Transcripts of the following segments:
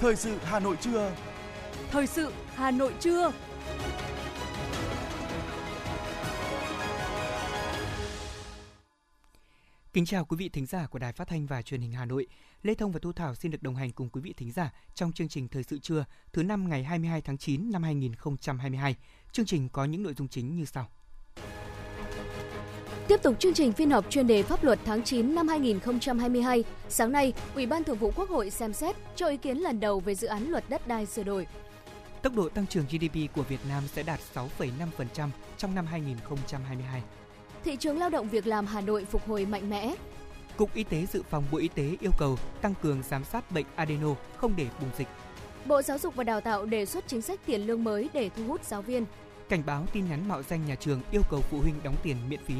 Thời sự Hà Nội trưa. Thời sự Hà Nội trưa. Kính chào quý vị thính giả của Đài Phát thanh và Truyền hình Hà Nội. Lê Thông và Thu Thảo xin được đồng hành cùng quý vị thính giả trong chương trình Thời sự trưa thứ năm ngày 22 tháng 9 năm 2022. Chương trình có những nội dung chính như sau. Tiếp tục chương trình phiên họp chuyên đề pháp luật tháng 9 năm 2022, sáng nay, Ủy ban Thường vụ Quốc hội xem xét cho ý kiến lần đầu về dự án luật đất đai sửa đổi. Tốc độ tăng trưởng GDP của Việt Nam sẽ đạt 6,5% trong năm 2022. Thị trường lao động việc làm Hà Nội phục hồi mạnh mẽ. Cục Y tế Dự phòng Bộ Y tế yêu cầu tăng cường giám sát bệnh adeno không để bùng dịch. Bộ Giáo dục và Đào tạo đề xuất chính sách tiền lương mới để thu hút giáo viên. Cảnh báo tin nhắn mạo danh nhà trường yêu cầu phụ huynh đóng tiền miễn phí.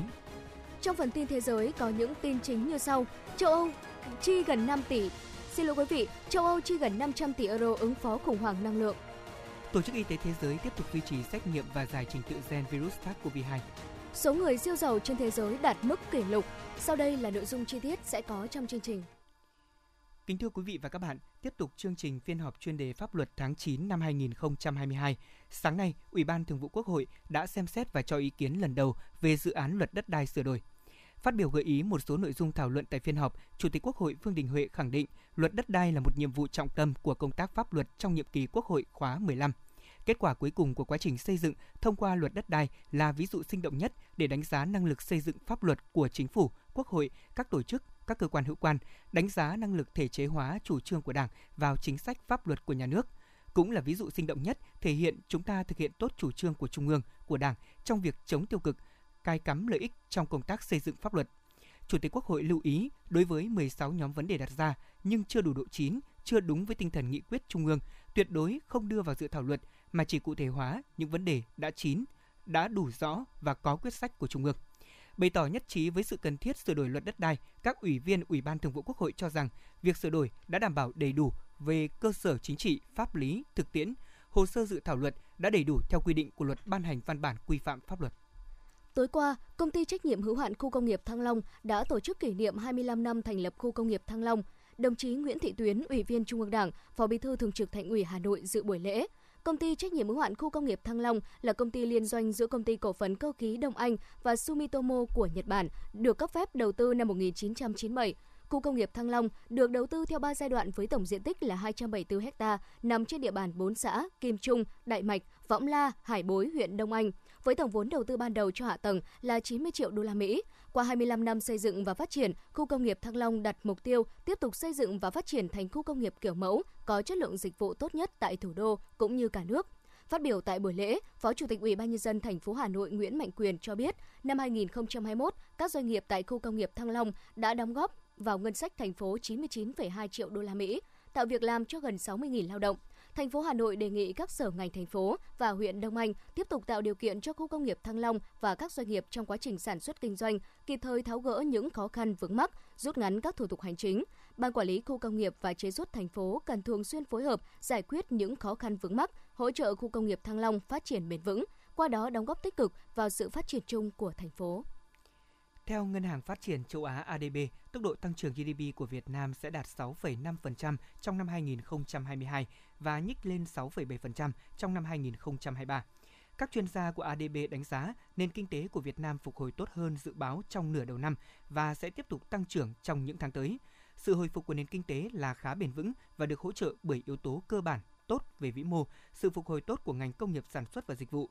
Trong phần tin thế giới có những tin chính như sau. Châu Âu chi gần 5 tỷ Xin lỗi quý vị, châu Âu chi gần 500 tỷ euro ứng phó khủng hoảng năng lượng. Tổ chức Y tế Thế giới tiếp tục duy trì xét nghiệm và giải trình tự gen virus SARS-CoV-2. Số người siêu giàu trên thế giới đạt mức kỷ lục. Sau đây là nội dung chi tiết sẽ có trong chương trình. Kính thưa quý vị và các bạn, tiếp tục chương trình phiên họp chuyên đề pháp luật tháng 9 năm 2022. Sáng nay, Ủy ban Thường vụ Quốc hội đã xem xét và cho ý kiến lần đầu về dự án luật đất đai sửa đổi. Phát biểu gợi ý một số nội dung thảo luận tại phiên họp, Chủ tịch Quốc hội Vương Đình Huệ khẳng định luật đất đai là một nhiệm vụ trọng tâm của công tác pháp luật trong nhiệm kỳ Quốc hội khóa 15. Kết quả cuối cùng của quá trình xây dựng thông qua luật đất đai là ví dụ sinh động nhất để đánh giá năng lực xây dựng pháp luật của chính phủ, quốc hội, các tổ chức, các cơ quan hữu quan, đánh giá năng lực thể chế hóa chủ trương của Đảng vào chính sách pháp luật của nhà nước. Cũng là ví dụ sinh động nhất thể hiện chúng ta thực hiện tốt chủ trương của Trung ương, của Đảng trong việc chống tiêu cực, cai cắm lợi ích trong công tác xây dựng pháp luật. Chủ tịch Quốc hội lưu ý đối với 16 nhóm vấn đề đặt ra nhưng chưa đủ độ chín, chưa đúng với tinh thần nghị quyết Trung ương, tuyệt đối không đưa vào dự thảo luật mà chỉ cụ thể hóa những vấn đề đã chín, đã đủ rõ và có quyết sách của Trung ương. Bày tỏ nhất trí với sự cần thiết sửa đổi luật đất đai, các ủy viên Ủy ban Thường vụ Quốc hội cho rằng việc sửa đổi đã đảm bảo đầy đủ về cơ sở chính trị, pháp lý, thực tiễn, hồ sơ dự thảo luật đã đầy đủ theo quy định của luật ban hành văn bản quy phạm pháp luật. Tối qua, công ty trách nhiệm hữu hạn khu công nghiệp Thăng Long đã tổ chức kỷ niệm 25 năm thành lập khu công nghiệp Thăng Long. Đồng chí Nguyễn Thị Tuyến, Ủy viên Trung ương Đảng, Phó Bí thư Thường trực Thành ủy Hà Nội dự buổi lễ. Công ty trách nhiệm hữu hạn khu công nghiệp Thăng Long là công ty liên doanh giữa công ty cổ phần cơ khí Đông Anh và Sumitomo của Nhật Bản, được cấp phép đầu tư năm 1997. Khu công nghiệp Thăng Long được đầu tư theo 3 giai đoạn với tổng diện tích là 274 ha, nằm trên địa bàn 4 xã Kim Trung, Đại Mạch, Võng La, Hải Bối, huyện Đông Anh với tổng vốn đầu tư ban đầu cho hạ tầng là 90 triệu đô la Mỹ. Qua 25 năm xây dựng và phát triển, khu công nghiệp Thăng Long đặt mục tiêu tiếp tục xây dựng và phát triển thành khu công nghiệp kiểu mẫu, có chất lượng dịch vụ tốt nhất tại thủ đô cũng như cả nước. Phát biểu tại buổi lễ, Phó Chủ tịch Ủy ban nhân dân thành phố Hà Nội Nguyễn Mạnh Quyền cho biết, năm 2021, các doanh nghiệp tại khu công nghiệp Thăng Long đã đóng góp vào ngân sách thành phố 99,2 triệu đô la Mỹ, tạo việc làm cho gần 60.000 lao động thành phố Hà Nội đề nghị các sở ngành thành phố và huyện Đông Anh tiếp tục tạo điều kiện cho khu công nghiệp Thăng Long và các doanh nghiệp trong quá trình sản xuất kinh doanh, kịp thời tháo gỡ những khó khăn vướng mắc, rút ngắn các thủ tục hành chính. Ban quản lý khu công nghiệp và chế xuất thành phố cần thường xuyên phối hợp giải quyết những khó khăn vướng mắc, hỗ trợ khu công nghiệp Thăng Long phát triển bền vững, qua đó đóng góp tích cực vào sự phát triển chung của thành phố. Theo Ngân hàng Phát triển châu Á ADB, tốc độ tăng trưởng GDP của Việt Nam sẽ đạt 6,5% trong năm 2022 và nhích lên 6,7% trong năm 2023. Các chuyên gia của ADB đánh giá nền kinh tế của Việt Nam phục hồi tốt hơn dự báo trong nửa đầu năm và sẽ tiếp tục tăng trưởng trong những tháng tới. Sự hồi phục của nền kinh tế là khá bền vững và được hỗ trợ bởi yếu tố cơ bản tốt về vĩ mô, sự phục hồi tốt của ngành công nghiệp sản xuất và dịch vụ.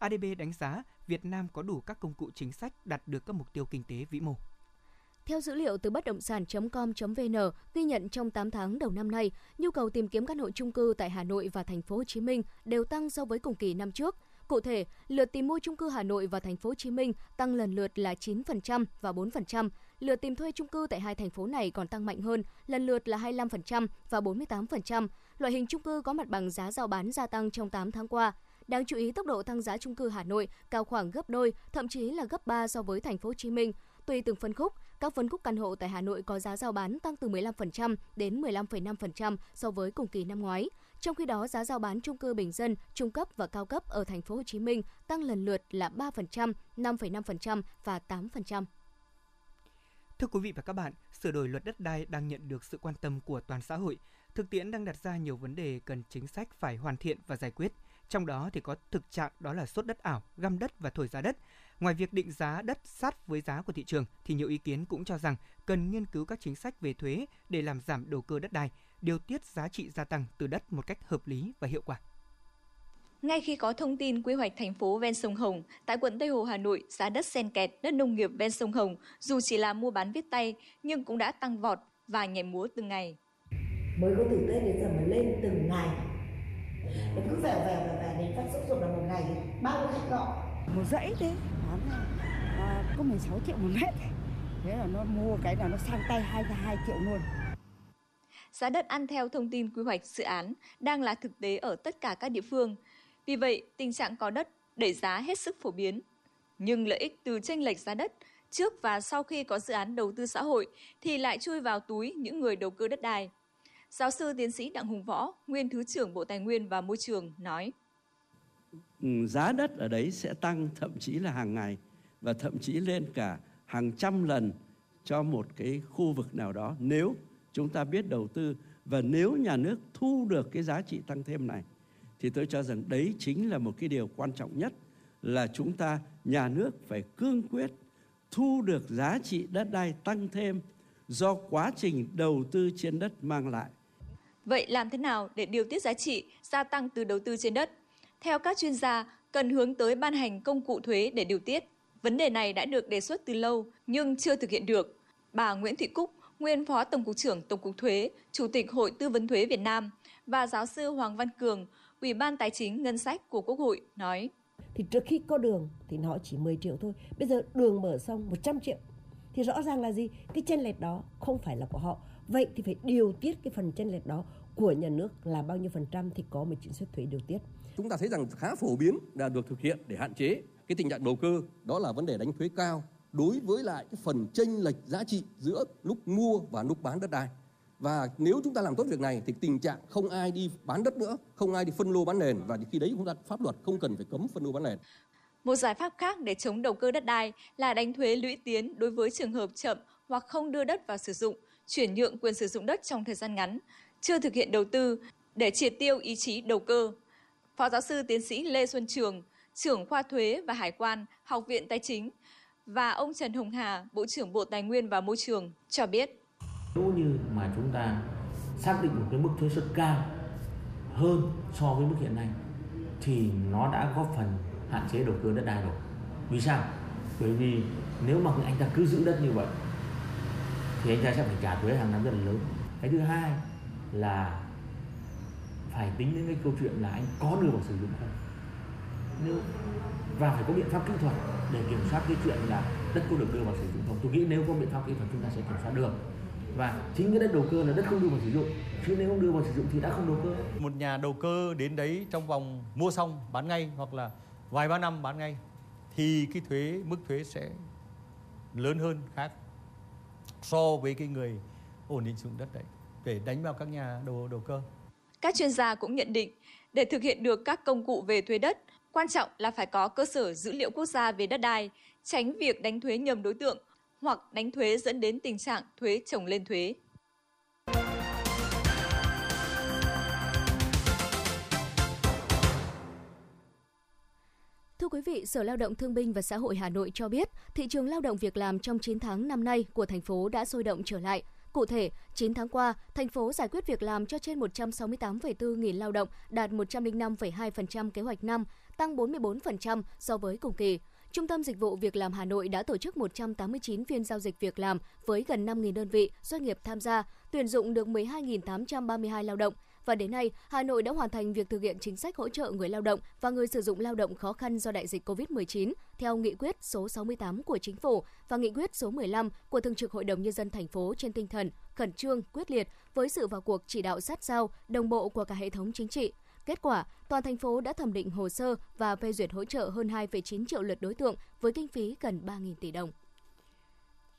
ADB đánh giá Việt Nam có đủ các công cụ chính sách đạt được các mục tiêu kinh tế vĩ mô. Theo dữ liệu từ bất động sản.com.vn ghi nhận trong 8 tháng đầu năm nay, nhu cầu tìm kiếm căn hộ chung cư tại Hà Nội và thành phố Hồ Chí Minh đều tăng so với cùng kỳ năm trước. Cụ thể, lượt tìm mua chung cư Hà Nội và thành phố Hồ Chí Minh tăng lần lượt là 9% và 4%. Lượt tìm thuê chung cư tại hai thành phố này còn tăng mạnh hơn, lần lượt là 25% và 48%. Loại hình chung cư có mặt bằng giá giao bán gia tăng trong 8 tháng qua. Đáng chú ý tốc độ tăng giá chung cư Hà Nội cao khoảng gấp đôi, thậm chí là gấp 3 so với thành phố Hồ Chí Minh. Tùy từng phân khúc, các phân khúc căn hộ tại Hà Nội có giá giao bán tăng từ 15% đến 15,5% so với cùng kỳ năm ngoái. Trong khi đó, giá giao bán chung cư bình dân, trung cấp và cao cấp ở thành phố Hồ Chí Minh tăng lần lượt là 3%, 5,5% và 8%. Thưa quý vị và các bạn, sửa đổi luật đất đai đang nhận được sự quan tâm của toàn xã hội. Thực tiễn đang đặt ra nhiều vấn đề cần chính sách phải hoàn thiện và giải quyết. Trong đó thì có thực trạng đó là sốt đất ảo, găm đất và thổi giá đất. Ngoài việc định giá đất sát với giá của thị trường thì nhiều ý kiến cũng cho rằng cần nghiên cứu các chính sách về thuế để làm giảm đầu cơ đất đai, điều tiết giá trị gia tăng từ đất một cách hợp lý và hiệu quả. Ngay khi có thông tin quy hoạch thành phố ven sông Hồng, tại quận Tây Hồ Hà Nội, giá đất sen kẹt, đất nông nghiệp ven sông Hồng dù chỉ là mua bán viết tay nhưng cũng đã tăng vọt và nhảy múa từng ngày. Mới có từ Tết đến giờ mà lên từng ngày. Nó cứ vèo vèo vèo vèo đến phát sốt ruột là một ngày bao nhiêu khách gọi. Một dãy thế, bán à, có 16 triệu một mét. Thế là nó mua cái là nó sang tay 22 triệu luôn. Giá đất ăn theo thông tin quy hoạch dự án đang là thực tế ở tất cả các địa phương – vì vậy, tình trạng có đất đẩy giá hết sức phổ biến. Nhưng lợi ích từ tranh lệch giá đất trước và sau khi có dự án đầu tư xã hội thì lại chui vào túi những người đầu cơ đất đai. Giáo sư tiến sĩ Đặng Hùng Võ, nguyên Thứ trưởng Bộ Tài nguyên và Môi trường nói. Ừ, giá đất ở đấy sẽ tăng thậm chí là hàng ngày và thậm chí lên cả hàng trăm lần cho một cái khu vực nào đó nếu chúng ta biết đầu tư và nếu nhà nước thu được cái giá trị tăng thêm này thì tôi cho rằng đấy chính là một cái điều quan trọng nhất là chúng ta nhà nước phải cương quyết thu được giá trị đất đai tăng thêm do quá trình đầu tư trên đất mang lại. Vậy làm thế nào để điều tiết giá trị gia tăng từ đầu tư trên đất? Theo các chuyên gia, cần hướng tới ban hành công cụ thuế để điều tiết. Vấn đề này đã được đề xuất từ lâu nhưng chưa thực hiện được. Bà Nguyễn Thị Cúc, nguyên Phó Tổng cục trưởng Tổng cục Thuế, Chủ tịch Hội Tư vấn Thuế Việt Nam và giáo sư Hoàng Văn Cường, Ủy ban Tài chính Ngân sách của Quốc hội nói. Thì trước khi có đường thì nó chỉ 10 triệu thôi. Bây giờ đường mở xong 100 triệu. Thì rõ ràng là gì? Cái chênh lệch đó không phải là của họ. Vậy thì phải điều tiết cái phần chênh lệch đó của nhà nước là bao nhiêu phần trăm thì có một chính sách thuế điều tiết. Chúng ta thấy rằng khá phổ biến là được thực hiện để hạn chế cái tình trạng đầu cơ, đó là vấn đề đánh thuế cao đối với lại cái phần chênh lệch giá trị giữa lúc mua và lúc bán đất đai. Và nếu chúng ta làm tốt việc này thì tình trạng không ai đi bán đất nữa, không ai đi phân lô bán nền và khi đấy chúng ta pháp luật không cần phải cấm phân lô bán nền. Một giải pháp khác để chống đầu cơ đất đai là đánh thuế lũy tiến đối với trường hợp chậm hoặc không đưa đất vào sử dụng, chuyển nhượng quyền sử dụng đất trong thời gian ngắn, chưa thực hiện đầu tư để triệt tiêu ý chí đầu cơ. Phó giáo sư tiến sĩ Lê Xuân Trường, trưởng khoa thuế và hải quan, Học viện Tài chính và ông Trần Hồng Hà, Bộ trưởng Bộ Tài nguyên và Môi trường cho biết. Nếu như mà chúng ta xác định một cái mức thuế suất cao hơn so với mức hiện nay thì nó đã góp phần hạn chế đầu cơ đất đai rồi. Vì sao? Bởi vì nếu mà anh ta cứ giữ đất như vậy thì anh ta sẽ phải trả thuế hàng năm rất là lớn. Cái thứ hai là phải tính đến cái câu chuyện là anh có đưa vào sử dụng không? Nếu và phải có biện pháp kỹ thuật để kiểm soát cái chuyện là đất có được đưa vào sử dụng không? Tôi nghĩ nếu có biện pháp kỹ thuật chúng ta sẽ kiểm soát được. Và chính cái đất đầu cơ là đất không đưa vào sử dụng. Chứ nếu không đưa vào sử dụng thì đã không đầu cơ. Một nhà đầu cơ đến đấy trong vòng mua xong bán ngay hoặc là vài ba năm bán ngay, thì cái thuế, mức thuế sẽ lớn hơn khác so với cái người ổn định sử dụng đất đấy để đánh vào các nhà đầu đầu cơ. Các chuyên gia cũng nhận định để thực hiện được các công cụ về thuế đất, quan trọng là phải có cơ sở dữ liệu quốc gia về đất đai, tránh việc đánh thuế nhầm đối tượng hoặc đánh thuế dẫn đến tình trạng thuế chồng lên thuế. Thưa quý vị, Sở Lao động Thương binh và Xã hội Hà Nội cho biết, thị trường lao động việc làm trong 9 tháng năm nay của thành phố đã sôi động trở lại. Cụ thể, 9 tháng qua, thành phố giải quyết việc làm cho trên 168,4 nghìn lao động, đạt 105,2% kế hoạch năm, tăng 44% so với cùng kỳ. Trung tâm Dịch vụ Việc làm Hà Nội đã tổ chức 189 phiên giao dịch việc làm với gần 5.000 đơn vị, doanh nghiệp tham gia, tuyển dụng được 12.832 lao động. Và đến nay, Hà Nội đã hoàn thành việc thực hiện chính sách hỗ trợ người lao động và người sử dụng lao động khó khăn do đại dịch COVID-19 theo nghị quyết số 68 của Chính phủ và nghị quyết số 15 của Thường trực Hội đồng Nhân dân thành phố trên tinh thần khẩn trương, quyết liệt với sự vào cuộc chỉ đạo sát sao, đồng bộ của cả hệ thống chính trị. Kết quả, toàn thành phố đã thẩm định hồ sơ và phê duyệt hỗ trợ hơn 2,9 triệu lượt đối tượng với kinh phí gần 3.000 tỷ đồng.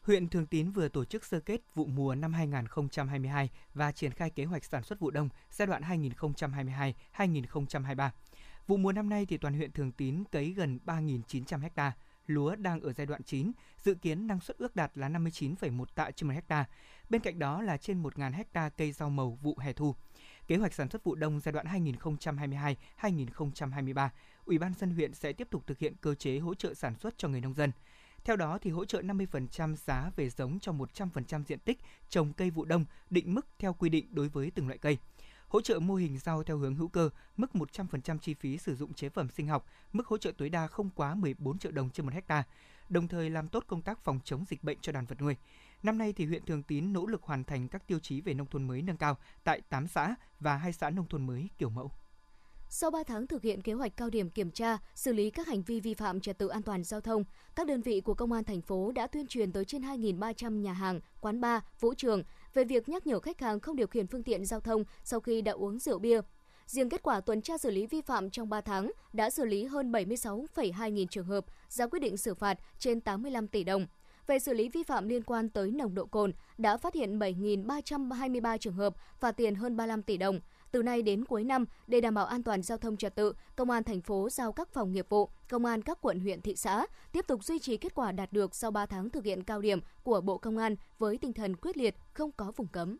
Huyện Thường Tín vừa tổ chức sơ kết vụ mùa năm 2022 và triển khai kế hoạch sản xuất vụ đông giai đoạn 2022-2023. Vụ mùa năm nay thì toàn huyện Thường Tín cấy gần 3.900 ha, lúa đang ở giai đoạn chín, dự kiến năng suất ước đạt là 59,1 tạ trên 1 ha. Bên cạnh đó là trên 1.000 ha cây rau màu vụ hè thu. Kế hoạch sản xuất vụ đông giai đoạn 2022-2023, Ủy ban dân huyện sẽ tiếp tục thực hiện cơ chế hỗ trợ sản xuất cho người nông dân. Theo đó thì hỗ trợ 50% giá về giống cho 100% diện tích trồng cây vụ đông, định mức theo quy định đối với từng loại cây. Hỗ trợ mô hình rau theo hướng hữu cơ, mức 100% chi phí sử dụng chế phẩm sinh học, mức hỗ trợ tối đa không quá 14 triệu đồng trên một hecta, đồng thời làm tốt công tác phòng chống dịch bệnh cho đàn vật nuôi. Năm nay thì huyện Thường Tín nỗ lực hoàn thành các tiêu chí về nông thôn mới nâng cao tại 8 xã và 2 xã nông thôn mới kiểu mẫu. Sau 3 tháng thực hiện kế hoạch cao điểm kiểm tra, xử lý các hành vi vi phạm trật tự an toàn giao thông, các đơn vị của công an thành phố đã tuyên truyền tới trên 2.300 nhà hàng, quán bar, vũ trường về việc nhắc nhở khách hàng không điều khiển phương tiện giao thông sau khi đã uống rượu bia. Riêng kết quả tuần tra xử lý vi phạm trong 3 tháng đã xử lý hơn 76,2 nghìn trường hợp, ra quyết định xử phạt trên 85 tỷ đồng. Về xử lý vi phạm liên quan tới nồng độ cồn, đã phát hiện 7.323 trường hợp, phạt tiền hơn 35 tỷ đồng. Từ nay đến cuối năm, để đảm bảo an toàn giao thông trật tự, Công an thành phố giao các phòng nghiệp vụ, Công an các quận huyện thị xã tiếp tục duy trì kết quả đạt được sau 3 tháng thực hiện cao điểm của Bộ Công an với tinh thần quyết liệt, không có vùng cấm.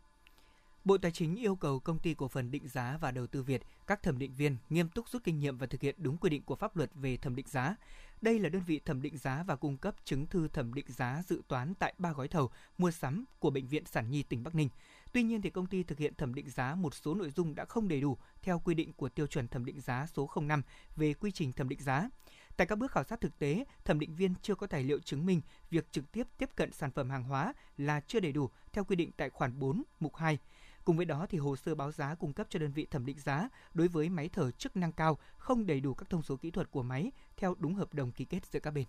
Bộ Tài chính yêu cầu công ty cổ phần định giá và đầu tư Việt, các thẩm định viên nghiêm túc rút kinh nghiệm và thực hiện đúng quy định của pháp luật về thẩm định giá. Đây là đơn vị thẩm định giá và cung cấp chứng thư thẩm định giá dự toán tại ba gói thầu mua sắm của bệnh viện Sản Nhi tỉnh Bắc Ninh. Tuy nhiên thì công ty thực hiện thẩm định giá một số nội dung đã không đầy đủ theo quy định của tiêu chuẩn thẩm định giá số 05 về quy trình thẩm định giá. Tại các bước khảo sát thực tế, thẩm định viên chưa có tài liệu chứng minh việc trực tiếp tiếp cận sản phẩm hàng hóa là chưa đầy đủ theo quy định tại khoản 4, mục 2. Cùng với đó thì hồ sơ báo giá cung cấp cho đơn vị thẩm định giá đối với máy thở chức năng cao không đầy đủ các thông số kỹ thuật của máy theo đúng hợp đồng ký kết giữa các bên.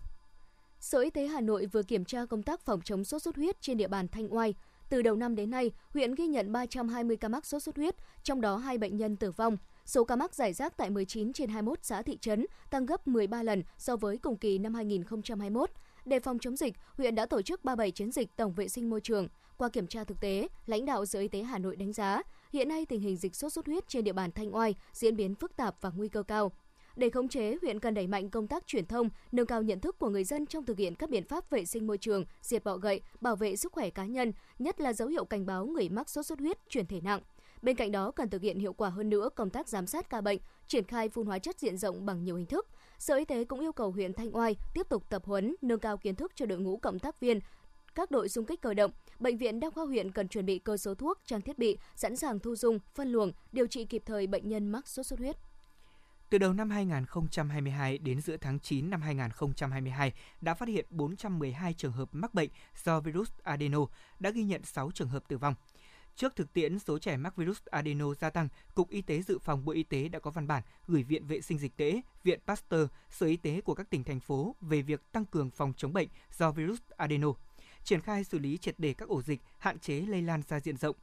Sở Y tế Hà Nội vừa kiểm tra công tác phòng chống sốt xuất huyết trên địa bàn Thanh Oai. Từ đầu năm đến nay, huyện ghi nhận 320 ca mắc sốt xuất huyết, trong đó 2 bệnh nhân tử vong. Số ca mắc giải rác tại 19 trên 21 xã thị trấn, tăng gấp 13 lần so với cùng kỳ năm 2021. Để phòng chống dịch, huyện đã tổ chức 37 chiến dịch tổng vệ sinh môi trường. Qua kiểm tra thực tế, lãnh đạo Sở Y tế Hà Nội đánh giá, hiện nay tình hình dịch sốt xuất huyết trên địa bàn Thanh Oai diễn biến phức tạp và nguy cơ cao. Để khống chế, huyện cần đẩy mạnh công tác truyền thông, nâng cao nhận thức của người dân trong thực hiện các biện pháp vệ sinh môi trường, diệt bọ gậy, bảo vệ sức khỏe cá nhân, nhất là dấu hiệu cảnh báo người mắc sốt xuất huyết chuyển thể nặng. Bên cạnh đó, cần thực hiện hiệu quả hơn nữa công tác giám sát ca bệnh, triển khai phun hóa chất diện rộng bằng nhiều hình thức. Sở Y tế cũng yêu cầu huyện Thanh Oai tiếp tục tập huấn, nâng cao kiến thức cho đội ngũ cộng tác viên, các đội xung kích cơ động, bệnh viện đa khoa huyện cần chuẩn bị cơ số thuốc, trang thiết bị sẵn sàng thu dung, phân luồng, điều trị kịp thời bệnh nhân mắc sốt xuất huyết. Từ đầu năm 2022 đến giữa tháng 9 năm 2022 đã phát hiện 412 trường hợp mắc bệnh do virus adeno, đã ghi nhận 6 trường hợp tử vong. Trước thực tiễn số trẻ mắc virus adeno gia tăng, Cục Y tế Dự phòng Bộ Y tế đã có văn bản gửi Viện Vệ sinh Dịch tễ, Viện Pasteur, Sở Y tế của các tỉnh thành phố về việc tăng cường phòng chống bệnh do virus adeno, triển khai xử lý triệt để các ổ dịch, hạn chế lây lan ra diện rộng.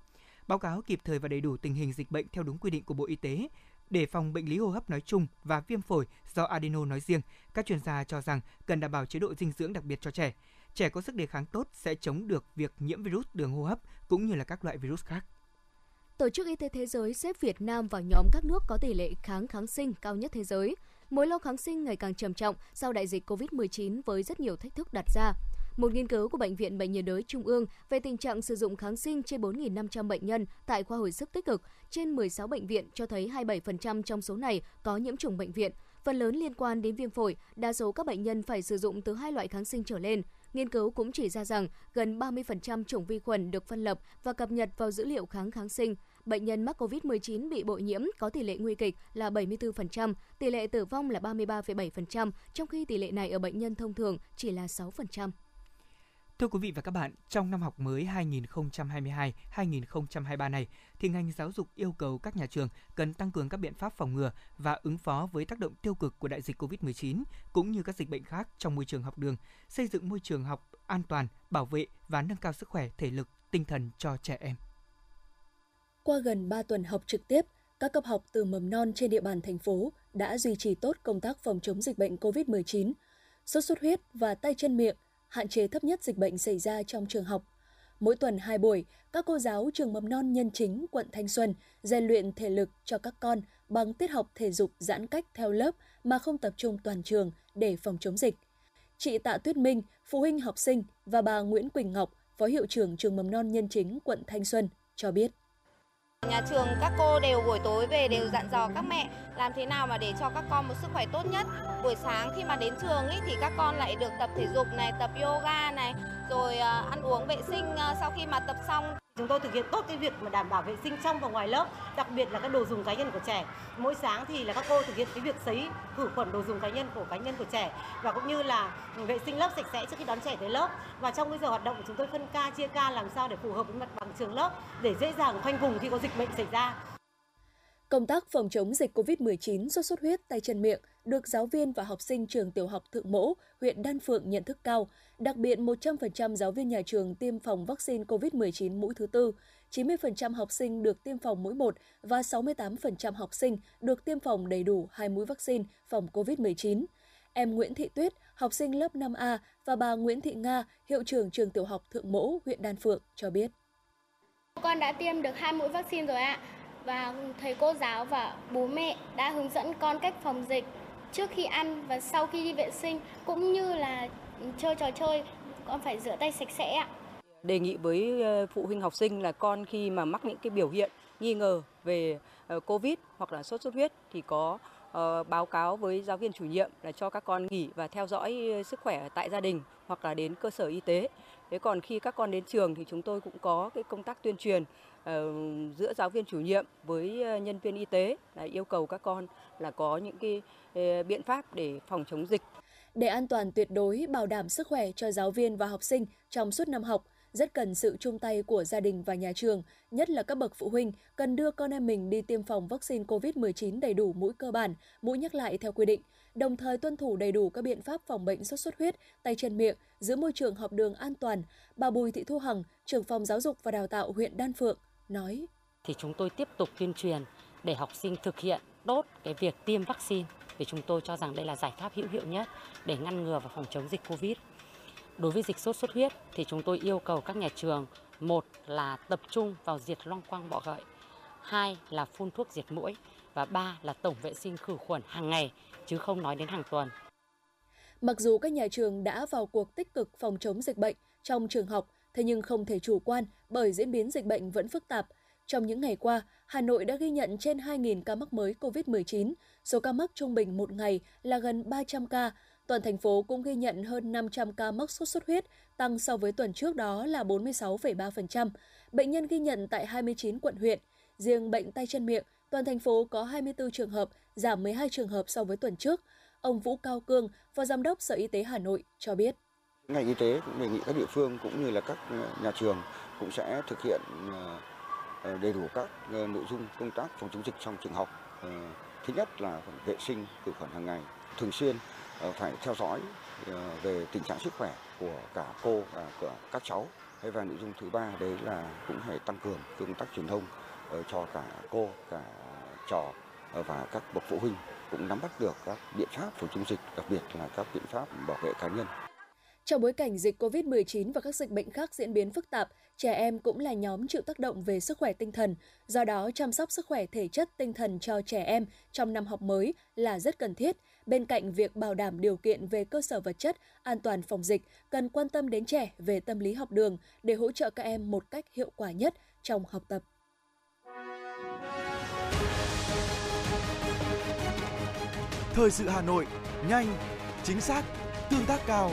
Báo cáo kịp thời và đầy đủ tình hình dịch bệnh theo đúng quy định của Bộ Y tế, để phòng bệnh lý hô hấp nói chung và viêm phổi do adeno nói riêng, các chuyên gia cho rằng cần đảm bảo chế độ dinh dưỡng đặc biệt cho trẻ. Trẻ có sức đề kháng tốt sẽ chống được việc nhiễm virus đường hô hấp cũng như là các loại virus khác. Tổ chức Y tế Thế giới xếp Việt Nam vào nhóm các nước có tỷ lệ kháng kháng sinh cao nhất thế giới. Mối lo kháng sinh ngày càng trầm trọng sau đại dịch COVID-19 với rất nhiều thách thức đặt ra. Một nghiên cứu của Bệnh viện Bệnh nhiệt đới Trung ương về tình trạng sử dụng kháng sinh trên 4.500 bệnh nhân tại khoa hồi sức tích cực trên 16 bệnh viện cho thấy 27% trong số này có nhiễm trùng bệnh viện. Phần lớn liên quan đến viêm phổi, đa số các bệnh nhân phải sử dụng từ hai loại kháng sinh trở lên. Nghiên cứu cũng chỉ ra rằng gần 30% chủng vi khuẩn được phân lập và cập nhật vào dữ liệu kháng kháng sinh. Bệnh nhân mắc COVID-19 bị bội nhiễm có tỷ lệ nguy kịch là 74%, tỷ lệ tử vong là 33,7%, trong khi tỷ lệ này ở bệnh nhân thông thường chỉ là 6%. Thưa quý vị và các bạn, trong năm học mới 2022-2023 này, thì ngành giáo dục yêu cầu các nhà trường cần tăng cường các biện pháp phòng ngừa và ứng phó với tác động tiêu cực của đại dịch COVID-19 cũng như các dịch bệnh khác trong môi trường học đường, xây dựng môi trường học an toàn, bảo vệ và nâng cao sức khỏe thể lực, tinh thần cho trẻ em. Qua gần 3 tuần học trực tiếp, các cấp học từ mầm non trên địa bàn thành phố đã duy trì tốt công tác phòng chống dịch bệnh COVID-19, sốt xuất huyết và tay chân miệng – hạn chế thấp nhất dịch bệnh xảy ra trong trường học. Mỗi tuần hai buổi, các cô giáo trường mầm non nhân chính quận Thanh Xuân rèn luyện thể lực cho các con bằng tiết học thể dục giãn cách theo lớp mà không tập trung toàn trường để phòng chống dịch. chị Tạ Tuyết Minh, phụ huynh học sinh và bà Nguyễn Quỳnh Ngọc, Phó Hiệu trưởng trường mầm non Nhân Chính, quận Thanh Xuân cho biết. Nhà trường các cô đều buổi tối về đều dặn dò các mẹ làm thế nào mà để cho các con một sức khỏe tốt nhất. Buổi sáng khi mà đến trường ý, thì các con lại được tập thể dục này, tập yoga này, rồi ờ, ăn uống vệ sinh ờ, sau khi mà tập xong Chúng tôi thực hiện tốt cái việc mà đảm bảo vệ sinh trong và ngoài lớp, đặc biệt là các đồ dùng cá nhân của trẻ. Mỗi sáng thì là các cô thực hiện cái việc sấy khử khuẩn đồ dùng cá nhân của cá nhân của trẻ và cũng như là vệ sinh lớp sạch sẽ trước khi đón trẻ tới lớp. Và trong cái giờ hoạt động của chúng tôi phân ca chia ca làm sao để phù hợp với mặt bằng trường lớp để dễ dàng khoanh vùng khi có dịch bệnh xảy ra. Công tác phòng chống dịch COVID-19 sốt xuất huyết tay chân miệng được giáo viên và học sinh trường tiểu học Thượng Mỗ, huyện Đan Phượng nhận thức cao. Đặc biệt 100% giáo viên nhà trường tiêm phòng vaccine COVID-19 mũi thứ tư, 90% học sinh được tiêm phòng mũi 1 và 68% học sinh được tiêm phòng đầy đủ hai mũi vaccine phòng COVID-19. Em Nguyễn Thị Tuyết, học sinh lớp 5A và bà Nguyễn Thị Nga, hiệu trưởng trường tiểu học Thượng Mỗ, huyện Đan Phượng cho biết. Con đã tiêm được hai mũi vaccine rồi ạ và thầy cô giáo và bố mẹ đã hướng dẫn con cách phòng dịch trước khi ăn và sau khi đi vệ sinh, cũng như là chơi trò chơi, con phải rửa tay sạch sẽ ạ. Đề nghị với ờ, phụ huynh học sinh là con khi mà mắc những cái biểu hiện nghi ngờ về ờ, Covid hoặc là sốt xuất huyết thì có ờ, báo cáo với giáo viên chủ nhiệm là cho các con nghỉ và theo dõi sức khỏe tại gia đình hoặc là đến cơ sở y tế. Thế còn khi các con đến trường thì chúng tôi cũng có cái công tác tuyên truyền ờ, giữa giáo viên chủ nhiệm với ờ, nhân viên y tế là yêu cầu các con là có những cái ờ, biện pháp để phòng chống dịch. Để an toàn tuyệt đối bảo đảm sức khỏe cho giáo viên và học sinh trong suốt năm học, rất cần sự chung tay của gia đình và nhà trường, nhất là các bậc phụ huynh cần đưa con em mình đi tiêm phòng vaccine COVID-19 đầy đủ mũi cơ bản, mũi nhắc lại theo quy định, đồng thời tuân thủ đầy đủ các biện pháp phòng bệnh sốt xuất huyết, tay chân miệng, giữ môi trường học đường an toàn. Bà Bùi Thị Thu Hằng, trưởng phòng giáo dục và đào tạo huyện Đan Phượng, nói. Thì chúng tôi tiếp tục tuyên truyền để học sinh thực hiện tốt cái việc tiêm vaccine vì chúng tôi cho rằng đây là giải pháp hữu hiệu nhất để ngăn ngừa và phòng chống dịch Covid. Đối với dịch sốt xuất huyết thì chúng tôi yêu cầu các nhà trường một là tập trung vào diệt loang quang bọ gậy, hai là phun thuốc diệt mũi và ba là tổng vệ sinh khử khuẩn hàng ngày chứ không nói đến hàng tuần. Mặc dù các nhà trường đã vào cuộc tích cực phòng chống dịch bệnh trong trường học, Thế nhưng không thể chủ quan bởi diễn biến dịch bệnh vẫn phức tạp. Trong những ngày qua, Hà Nội đã ghi nhận trên 2.000 ca mắc mới COVID-19. Số ca mắc trung bình một ngày là gần 300 ca. Toàn thành phố cũng ghi nhận hơn 500 ca mắc sốt xuất huyết, tăng so với tuần trước đó là 46,3%. Bệnh nhân ghi nhận tại 29 quận huyện. Riêng bệnh tay chân miệng, toàn thành phố có 24 trường hợp, giảm 12 trường hợp so với tuần trước. Ông Vũ Cao Cương, Phó Giám đốc Sở Y tế Hà Nội cho biết. Ngành y tế cũng đề nghị các địa phương cũng như là các ờ, nhà trường cũng sẽ thực hiện ờ, ờ, đầy đủ các nội dung công tác phòng chống dịch trong trường học. Thứ nhất là vệ sinh khử khuẩn hàng ngày, thường xuyên Ờ, phải theo dõi ờ, về tình trạng sức khỏe của cả cô và của các cháu. Và nội dung thứ ba đấy là cũng phải tăng cường công tác truyền thông ờ, cho cả cô, cả trò và các bậc phụ huynh cũng nắm bắt được các biện pháp phòng chống dịch, đặc biệt là các biện pháp bảo vệ cá nhân. Trong bối cảnh dịch COVID-19 và các dịch bệnh khác diễn biến phức tạp, trẻ em cũng là nhóm chịu tác động về sức khỏe tinh thần. Do đó, chăm sóc sức khỏe thể chất tinh thần cho trẻ em trong năm học mới là rất cần thiết. Bên cạnh việc bảo đảm điều kiện về cơ sở vật chất, an toàn phòng dịch, cần quan tâm đến trẻ về tâm lý học đường để hỗ trợ các em một cách hiệu quả nhất trong học tập. Thời sự Hà Nội, nhanh, chính xác, tương tác cao.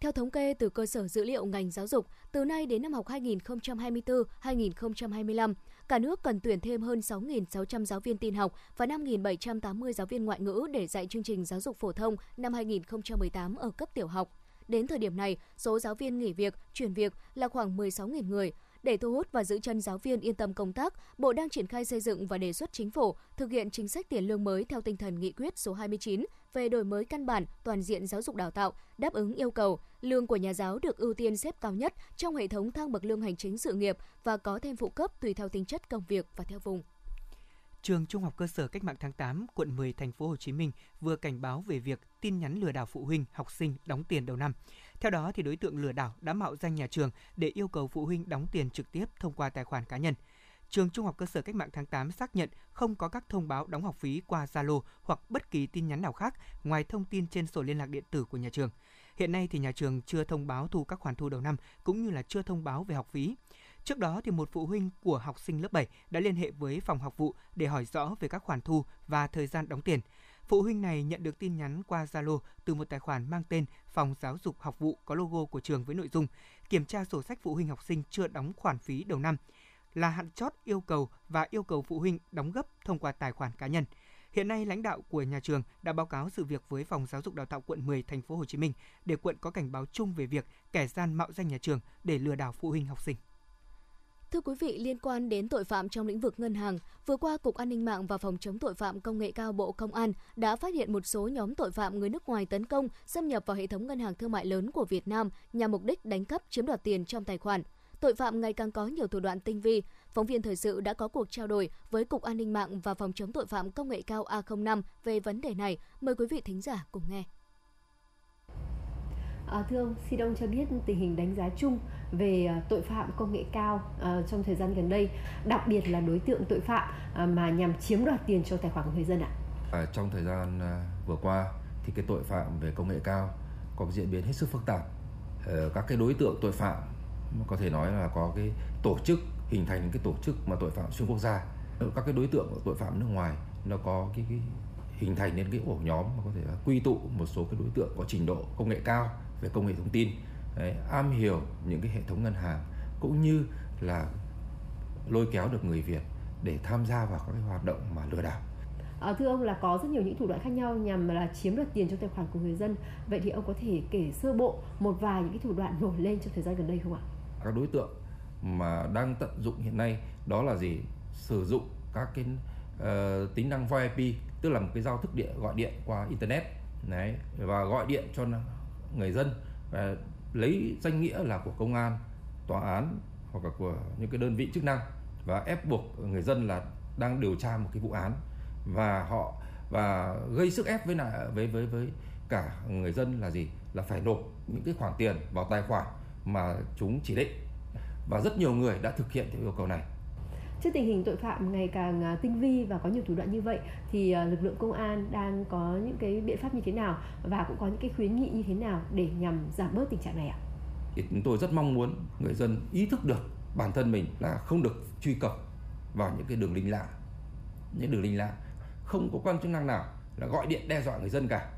theo thống kê từ cơ sở dữ liệu ngành giáo dục, từ nay đến năm học 2024-2025, cả nước cần tuyển thêm hơn 6.600 giáo viên tin học và 5.780 giáo viên ngoại ngữ để dạy chương trình giáo dục phổ thông năm 2018 ở cấp tiểu học. Đến thời điểm này, số giáo viên nghỉ việc, chuyển việc là khoảng 16.000 người. Để thu hút và giữ chân giáo viên yên tâm công tác, Bộ đang triển khai xây dựng và đề xuất chính phủ thực hiện chính sách tiền lương mới theo tinh thần nghị quyết số 29 về đổi mới căn bản toàn diện giáo dục đào tạo, đáp ứng yêu cầu, lương của nhà giáo được ưu tiên xếp cao nhất trong hệ thống thang bậc lương hành chính sự nghiệp và có thêm phụ cấp tùy theo tính chất công việc và theo vùng. trường Trung học cơ sở Cách mạng tháng 8, quận 10 thành phố Hồ Chí Minh vừa cảnh báo về việc tin nhắn lừa đảo phụ huynh, học sinh đóng tiền đầu năm. Theo đó thì đối tượng lừa đảo đã mạo danh nhà trường để yêu cầu phụ huynh đóng tiền trực tiếp thông qua tài khoản cá nhân. Trường Trung học cơ sở Cách mạng tháng 8 xác nhận không có các thông báo đóng học phí qua Zalo hoặc bất kỳ tin nhắn nào khác ngoài thông tin trên sổ liên lạc điện tử của nhà trường. Hiện nay thì nhà trường chưa thông báo thu các khoản thu đầu năm cũng như là chưa thông báo về học phí. Trước đó thì một phụ huynh của học sinh lớp 7 đã liên hệ với phòng học vụ để hỏi rõ về các khoản thu và thời gian đóng tiền. Phụ huynh này nhận được tin nhắn qua Zalo từ một tài khoản mang tên Phòng Giáo dục Học vụ có logo của trường với nội dung kiểm tra sổ sách phụ huynh học sinh chưa đóng khoản phí đầu năm là hạn chót yêu cầu và yêu cầu phụ huynh đóng gấp thông qua tài khoản cá nhân. Hiện nay, lãnh đạo của nhà trường đã báo cáo sự việc với phòng giáo dục đào tạo quận 10 thành phố Hồ Chí Minh để quận có cảnh báo chung về việc kẻ gian mạo danh nhà trường để lừa đảo phụ huynh học sinh. Thưa quý vị, liên quan đến tội phạm trong lĩnh vực ngân hàng, vừa qua Cục An ninh mạng và Phòng chống tội phạm công nghệ cao Bộ Công an đã phát hiện một số nhóm tội phạm người nước ngoài tấn công, xâm nhập vào hệ thống ngân hàng thương mại lớn của Việt Nam nhằm mục đích đánh cắp chiếm đoạt tiền trong tài khoản. Tội phạm ngày càng có nhiều thủ đoạn tinh vi. Phóng viên thời sự đã có cuộc trao đổi với Cục An ninh mạng và Phòng chống tội phạm công nghệ cao A05 về vấn đề này. Mời quý vị thính giả cùng nghe. À, thưa ông, xin ông cho biết tình hình đánh giá chung về ờ, tội phạm công nghệ cao à, trong thời gian gần đây, đặc biệt là đối tượng tội phạm à, mà nhằm chiếm đoạt tiền cho tài khoản của người dân ạ. À, trong thời gian à, vừa qua thì cái tội phạm về công nghệ cao có diễn biến hết sức phức tạp. À, các cái đối tượng tội phạm có thể nói là có cái tổ chức hình thành cái tổ chức mà tội phạm xuyên quốc gia. Các cái đối tượng tội phạm nước ngoài nó có cái, cái hình thành nên cái ổ nhóm mà có thể là quy tụ một số cái đối tượng có trình độ công nghệ cao về công nghệ thông tin đấy, am hiểu những cái hệ thống ngân hàng cũng như là lôi kéo được người Việt để tham gia vào các cái hoạt động mà lừa đảo. À, thưa ông là có rất nhiều những thủ đoạn khác nhau nhằm là chiếm đoạt tiền trong tài khoản của người dân. Vậy thì ông có thể kể sơ bộ một vài những cái thủ đoạn nổi lên trong thời gian gần đây không ạ? Các đối tượng mà đang tận dụng hiện nay đó là gì? Sử dụng các cái uh, tính năng VIP tức là một cái giao thức điện gọi điện qua internet. Đấy, và gọi điện cho người dân và lấy danh nghĩa là của công an, tòa án hoặc là của những cái đơn vị chức năng và ép buộc người dân là đang điều tra một cái vụ án. Và họ, và gây sức ép với lại với với với cả người dân là gì? Là phải nộp những cái khoản tiền vào tài khoản mà chúng chỉ định. Và rất nhiều người đã thực hiện theo yêu cầu này trước tình hình tội phạm ngày càng à, tinh vi và có nhiều thủ đoạn như vậy thì à, lực lượng công an đang có những cái biện pháp như thế nào và cũng có những cái khuyến nghị như thế nào để nhằm giảm bớt tình trạng này ạ? Thì chúng tôi rất mong muốn người dân ý thức được bản thân mình là không được truy cập vào những cái đường link lạ, những đường link lạ, không có quan chức năng nào là gọi điện đe dọa người dân cả.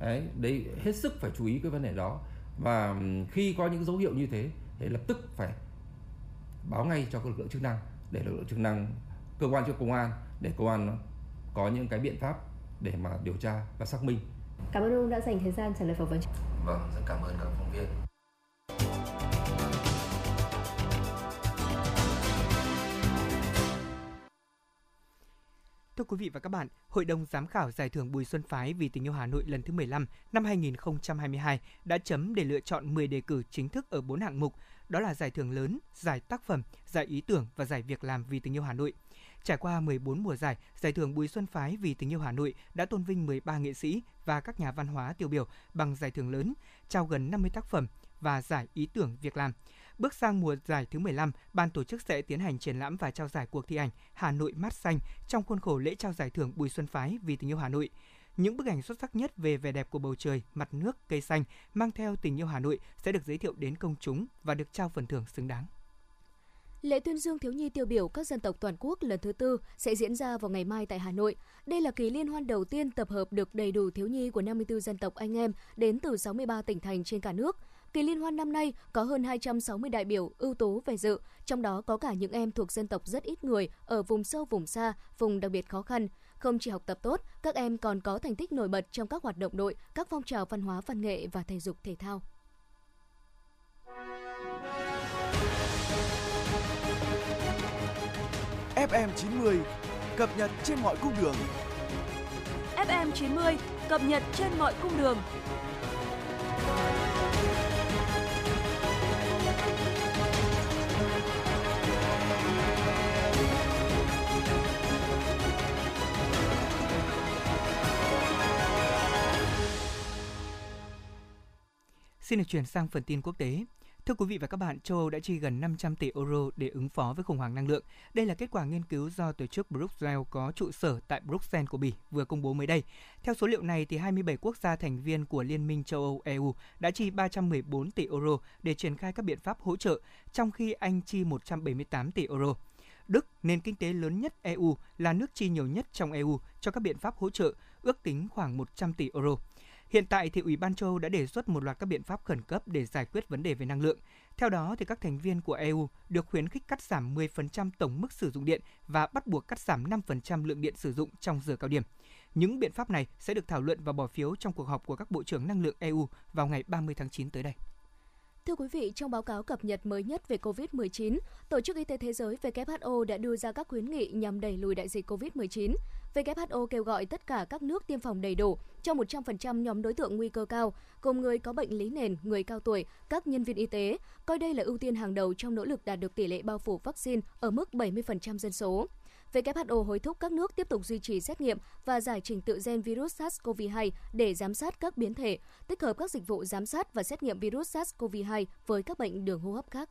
Đấy, đấy hết sức phải chú ý cái vấn đề đó và khi có những dấu hiệu như thế thì lập tức phải báo ngay cho các lực lượng chức năng để lực lượng chức năng cơ quan cho công an để công an có những cái biện pháp để mà điều tra và xác minh. Cảm ơn ông đã dành thời gian trả lời phỏng vấn. Vâng, rất cảm ơn các phóng viên. Thưa quý vị và các bạn, Hội đồng giám khảo giải thưởng Bùi Xuân Phái vì tình yêu Hà Nội lần thứ 15 năm 2022 đã chấm để lựa chọn 10 đề cử chính thức ở 4 hạng mục đó là giải thưởng lớn, giải tác phẩm, giải ý tưởng và giải việc làm vì tình yêu Hà Nội. Trải qua 14 mùa giải, giải thưởng Bùi Xuân Phái vì tình yêu Hà Nội đã tôn vinh 13 nghệ sĩ và các nhà văn hóa tiêu biểu bằng giải thưởng lớn, trao gần 50 tác phẩm và giải ý tưởng việc làm. Bước sang mùa giải thứ 15, ban tổ chức sẽ tiến hành triển lãm và trao giải cuộc thi ảnh Hà Nội mát xanh trong khuôn khổ lễ trao giải thưởng Bùi Xuân Phái vì tình yêu Hà Nội. Những bức ảnh xuất sắc nhất về vẻ đẹp của bầu trời, mặt nước, cây xanh mang theo tình yêu Hà Nội sẽ được giới thiệu đến công chúng và được trao phần thưởng xứng đáng. Lễ tuyên dương thiếu nhi tiêu biểu các dân tộc toàn quốc lần thứ tư sẽ diễn ra vào ngày mai tại Hà Nội. Đây là kỳ liên hoan đầu tiên tập hợp được đầy đủ thiếu nhi của 54 dân tộc anh em đến từ 63 tỉnh thành trên cả nước. Kỳ liên hoan năm nay có hơn 260 đại biểu ưu tú về dự, trong đó có cả những em thuộc dân tộc rất ít người ở vùng sâu vùng xa, vùng đặc biệt khó khăn. Không chỉ học tập tốt, các em còn có thành tích nổi bật trong các hoạt động đội, các phong trào văn hóa văn nghệ và thể dục thể thao. FM 90 cập nhật trên mọi cung đường. FM 90 cập nhật trên mọi cung đường. Xin được chuyển sang phần tin quốc tế. Thưa quý vị và các bạn, châu Âu đã chi gần 500 tỷ euro để ứng phó với khủng hoảng năng lượng. Đây là kết quả nghiên cứu do tổ chức Bruxelles có trụ sở tại Bruxelles của Bỉ vừa công bố mới đây. Theo số liệu này, thì 27 quốc gia thành viên của Liên minh châu Âu EU đã chi 314 tỷ euro để triển khai các biện pháp hỗ trợ, trong khi Anh chi 178 tỷ euro. Đức, nền kinh tế lớn nhất EU, là nước chi nhiều nhất trong EU cho các biện pháp hỗ trợ, ước tính khoảng 100 tỷ euro. Hiện tại thì Ủy ban châu Âu đã đề xuất một loạt các biện pháp khẩn cấp để giải quyết vấn đề về năng lượng. Theo đó thì các thành viên của EU được khuyến khích cắt giảm 10% tổng mức sử dụng điện và bắt buộc cắt giảm 5% lượng điện sử dụng trong giờ cao điểm. Những biện pháp này sẽ được thảo luận và bỏ phiếu trong cuộc họp của các bộ trưởng năng lượng EU vào ngày 30 tháng 9 tới đây. Thưa quý vị, trong báo cáo cập nhật mới nhất về COVID-19, Tổ chức Y tế Thế giới WHO đã đưa ra các khuyến nghị nhằm đẩy lùi đại dịch COVID-19. WHO kêu gọi tất cả các nước tiêm phòng đầy đủ cho 100% nhóm đối tượng nguy cơ cao, gồm người có bệnh lý nền, người cao tuổi, các nhân viên y tế, coi đây là ưu tiên hàng đầu trong nỗ lực đạt được tỷ lệ bao phủ vaccine ở mức 70% dân số. WHO hối thúc các nước tiếp tục duy trì xét nghiệm và giải trình tự gen virus SARS-CoV-2 để giám sát các biến thể, tích hợp các dịch vụ giám sát và xét nghiệm virus SARS-CoV-2 với các bệnh đường hô hấp khác.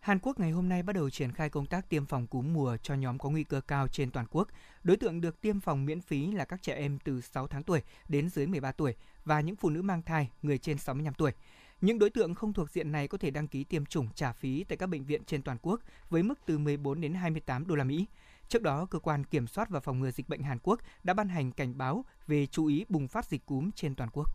Hàn Quốc ngày hôm nay bắt đầu triển khai công tác tiêm phòng cúm mùa cho nhóm có nguy cơ cao trên toàn quốc. Đối tượng được tiêm phòng miễn phí là các trẻ em từ 6 tháng tuổi đến dưới 13 tuổi và những phụ nữ mang thai, người trên 65 tuổi. Những đối tượng không thuộc diện này có thể đăng ký tiêm chủng trả phí tại các bệnh viện trên toàn quốc với mức từ 14 đến 28 đô la Mỹ. Trước đó, cơ quan kiểm soát và phòng ngừa dịch bệnh Hàn Quốc đã ban hành cảnh báo về chú ý bùng phát dịch cúm trên toàn quốc.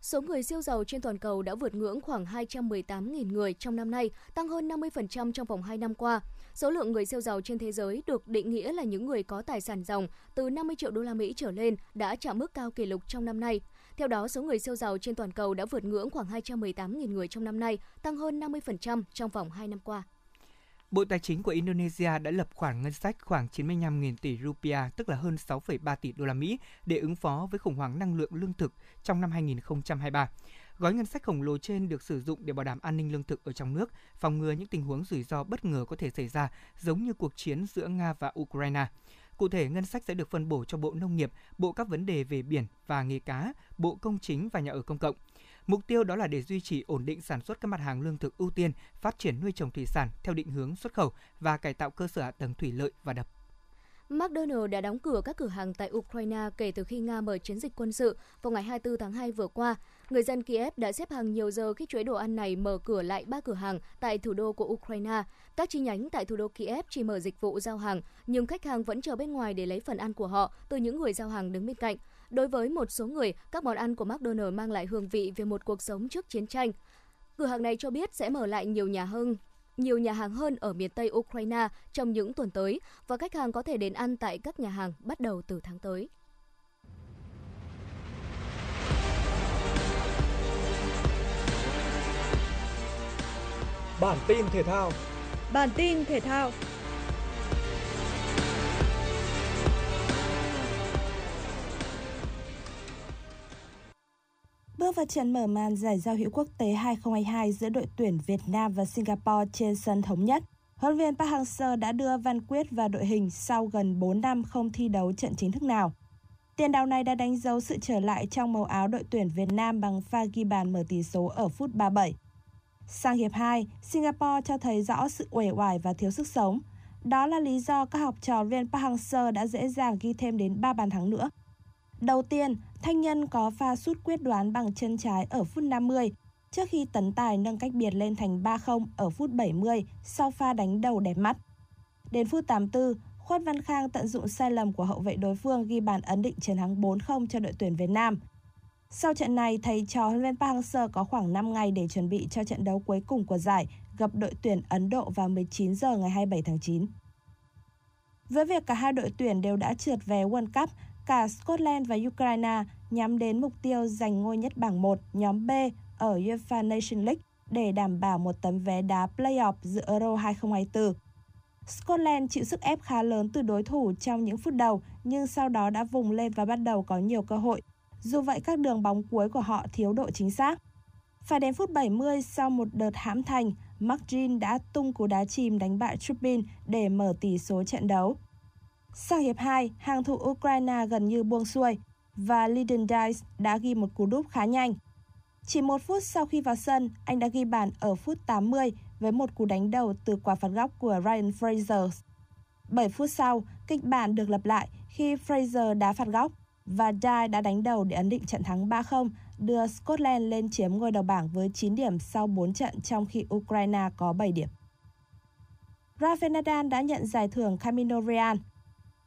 Số người siêu giàu trên toàn cầu đã vượt ngưỡng khoảng 218.000 người trong năm nay, tăng hơn 50% trong vòng 2 năm qua. Số lượng người siêu giàu trên thế giới được định nghĩa là những người có tài sản ròng từ 50 triệu đô la Mỹ trở lên đã chạm mức cao kỷ lục trong năm nay. Theo đó, số người siêu giàu trên toàn cầu đã vượt ngưỡng khoảng 218.000 người trong năm nay, tăng hơn 50% trong vòng 2 năm qua. Bộ Tài chính của Indonesia đã lập khoản ngân sách khoảng 95.000 tỷ rupiah, tức là hơn 6,3 tỷ đô la Mỹ để ứng phó với khủng hoảng năng lượng lương thực trong năm 2023. Gói ngân sách khổng lồ trên được sử dụng để bảo đảm an ninh lương thực ở trong nước, phòng ngừa những tình huống rủi ro bất ngờ có thể xảy ra, giống như cuộc chiến giữa Nga và Ukraine. Cụ thể, ngân sách sẽ được phân bổ cho Bộ Nông nghiệp, Bộ các vấn đề về biển và nghề cá, Bộ Công chính và Nhà ở công cộng. Mục tiêu đó là để duy trì ổn định sản xuất các mặt hàng lương thực ưu tiên, phát triển nuôi trồng thủy sản theo định hướng xuất khẩu và cải tạo cơ sở hạ tầng thủy lợi và đập. McDonald đã đóng cửa các cửa hàng tại Ukraine kể từ khi Nga mở chiến dịch quân sự vào ngày 24 tháng 2 vừa qua. Người dân Kiev đã xếp hàng nhiều giờ khi chuỗi đồ ăn này mở cửa lại ba cửa hàng tại thủ đô của Ukraine. Các chi nhánh tại thủ đô Kiev chỉ mở dịch vụ giao hàng, nhưng khách hàng vẫn chờ bên ngoài để lấy phần ăn của họ từ những người giao hàng đứng bên cạnh. Đối với một số người, các món ăn của McDonald mang lại hương vị về một cuộc sống trước chiến tranh. Cửa hàng này cho biết sẽ mở lại nhiều nhà hơn nhiều nhà hàng hơn ở miền Tây Ukraine trong những tuần tới và khách hàng có thể đến ăn tại các nhà hàng bắt đầu từ tháng tới. Bản tin thể thao Bản tin thể thao Bước vào trận mở màn giải giao hữu quốc tế 2022 giữa đội tuyển Việt Nam và Singapore trên sân thống nhất. Huấn luyện viên Park Hang-seo đã đưa Văn Quyết vào đội hình sau gần 4 năm không thi đấu trận chính thức nào. Tiền đạo này đã đánh dấu sự trở lại trong màu áo đội tuyển Việt Nam bằng pha ghi bàn mở tỷ số ở phút 37. Sang hiệp 2, Singapore cho thấy rõ sự uể oải và thiếu sức sống. Đó là lý do các học trò viên Park Hang-seo đã dễ dàng ghi thêm đến 3 bàn thắng nữa. Đầu tiên, Thanh Nhân có pha sút quyết đoán bằng chân trái ở phút 50, trước khi Tấn Tài nâng cách biệt lên thành 3-0 ở phút 70 sau pha đánh đầu đẹp mắt. Đến phút 84, Khuất Văn Khang tận dụng sai lầm của hậu vệ đối phương ghi bàn ấn định chiến thắng 4-0 cho đội tuyển Việt Nam. Sau trận này, thầy trò huấn luyện Park Hang-seo có khoảng 5 ngày để chuẩn bị cho trận đấu cuối cùng của giải gặp đội tuyển Ấn Độ vào 19 giờ ngày 27 tháng 9. Với việc cả hai đội tuyển đều đã trượt về World Cup, cả Scotland và Ukraine nhắm đến mục tiêu giành ngôi nhất bảng 1 nhóm B ở UEFA Nation League để đảm bảo một tấm vé đá playoff dự Euro 2024. Scotland chịu sức ép khá lớn từ đối thủ trong những phút đầu, nhưng sau đó đã vùng lên và bắt đầu có nhiều cơ hội. Dù vậy, các đường bóng cuối của họ thiếu độ chính xác. Phải đến phút 70 sau một đợt hãm thành, Mark Jean đã tung cú đá chìm đánh bại Trubin để mở tỷ số trận đấu. Sang hiệp 2, hàng thủ Ukraine gần như buông xuôi và Lyden Dice đã ghi một cú đúp khá nhanh. Chỉ một phút sau khi vào sân, anh đã ghi bàn ở phút 80 với một cú đánh đầu từ quả phạt góc của Ryan Fraser. 7 phút sau, kịch bản được lặp lại khi Fraser đá phạt góc và Dye đã đánh đầu để ấn định trận thắng 3-0, đưa Scotland lên chiếm ngôi đầu bảng với 9 điểm sau 4 trận trong khi Ukraine có 7 điểm. Rafael Nadal đã nhận giải thưởng Camino Real.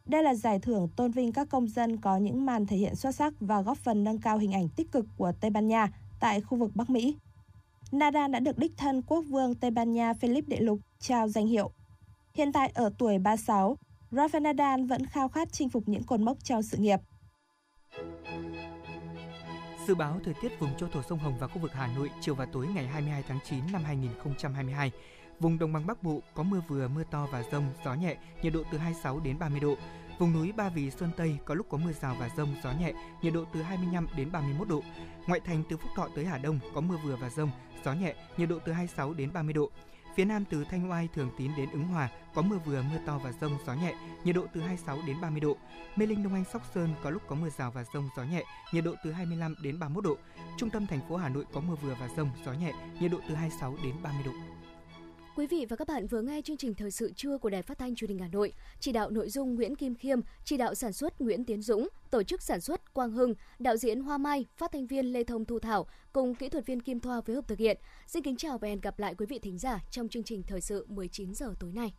Đây là giải thưởng tôn vinh các công dân có những màn thể hiện xuất sắc và góp phần nâng cao hình ảnh tích cực của Tây Ban Nha tại khu vực Bắc Mỹ. Nadal đã được đích thân quốc vương Tây Ban Nha Philip Đệ Lục trao danh hiệu. Hiện tại ở tuổi 36, Rafael Nadal vẫn khao khát chinh phục những cột mốc trong sự nghiệp. Dự báo thời tiết vùng châu thổ sông Hồng và khu vực Hà Nội chiều và tối ngày 22 tháng 9 năm 2022. Vùng đồng bằng Bắc Bộ có mưa vừa, mưa to và rông, gió nhẹ, nhiệt độ từ 26 đến 30 độ. Vùng núi Ba Vì, Sơn Tây có lúc có mưa rào và rông, gió nhẹ, nhiệt độ từ 25 đến 31 độ. Ngoại thành từ Phúc Thọ tới Hà Đông có mưa vừa và rông, gió nhẹ, nhiệt độ từ 26 đến 30 độ. Phía Nam từ Thanh Oai, Thường Tín đến Ứng Hòa có mưa vừa, mưa to và rông, gió nhẹ, nhiệt độ từ 26 đến 30 độ. Mê Linh, Đông Anh, Sóc Sơn có lúc có mưa rào và rông, gió nhẹ, nhiệt độ từ 25 đến 31 độ. Trung tâm thành phố Hà Nội có mưa vừa và rông, gió nhẹ, nhiệt độ từ 26 đến 30 độ. Quý vị và các bạn vừa nghe chương trình thời sự trưa của Đài Phát thanh Truyền hình Hà Nội, chỉ đạo nội dung Nguyễn Kim Khiêm, chỉ đạo sản xuất Nguyễn Tiến Dũng, tổ chức sản xuất Quang Hưng, đạo diễn Hoa Mai, phát thanh viên Lê Thông Thu Thảo cùng kỹ thuật viên Kim Thoa phối hợp thực hiện. Xin kính chào và hẹn gặp lại quý vị thính giả trong chương trình thời sự 19 giờ tối nay.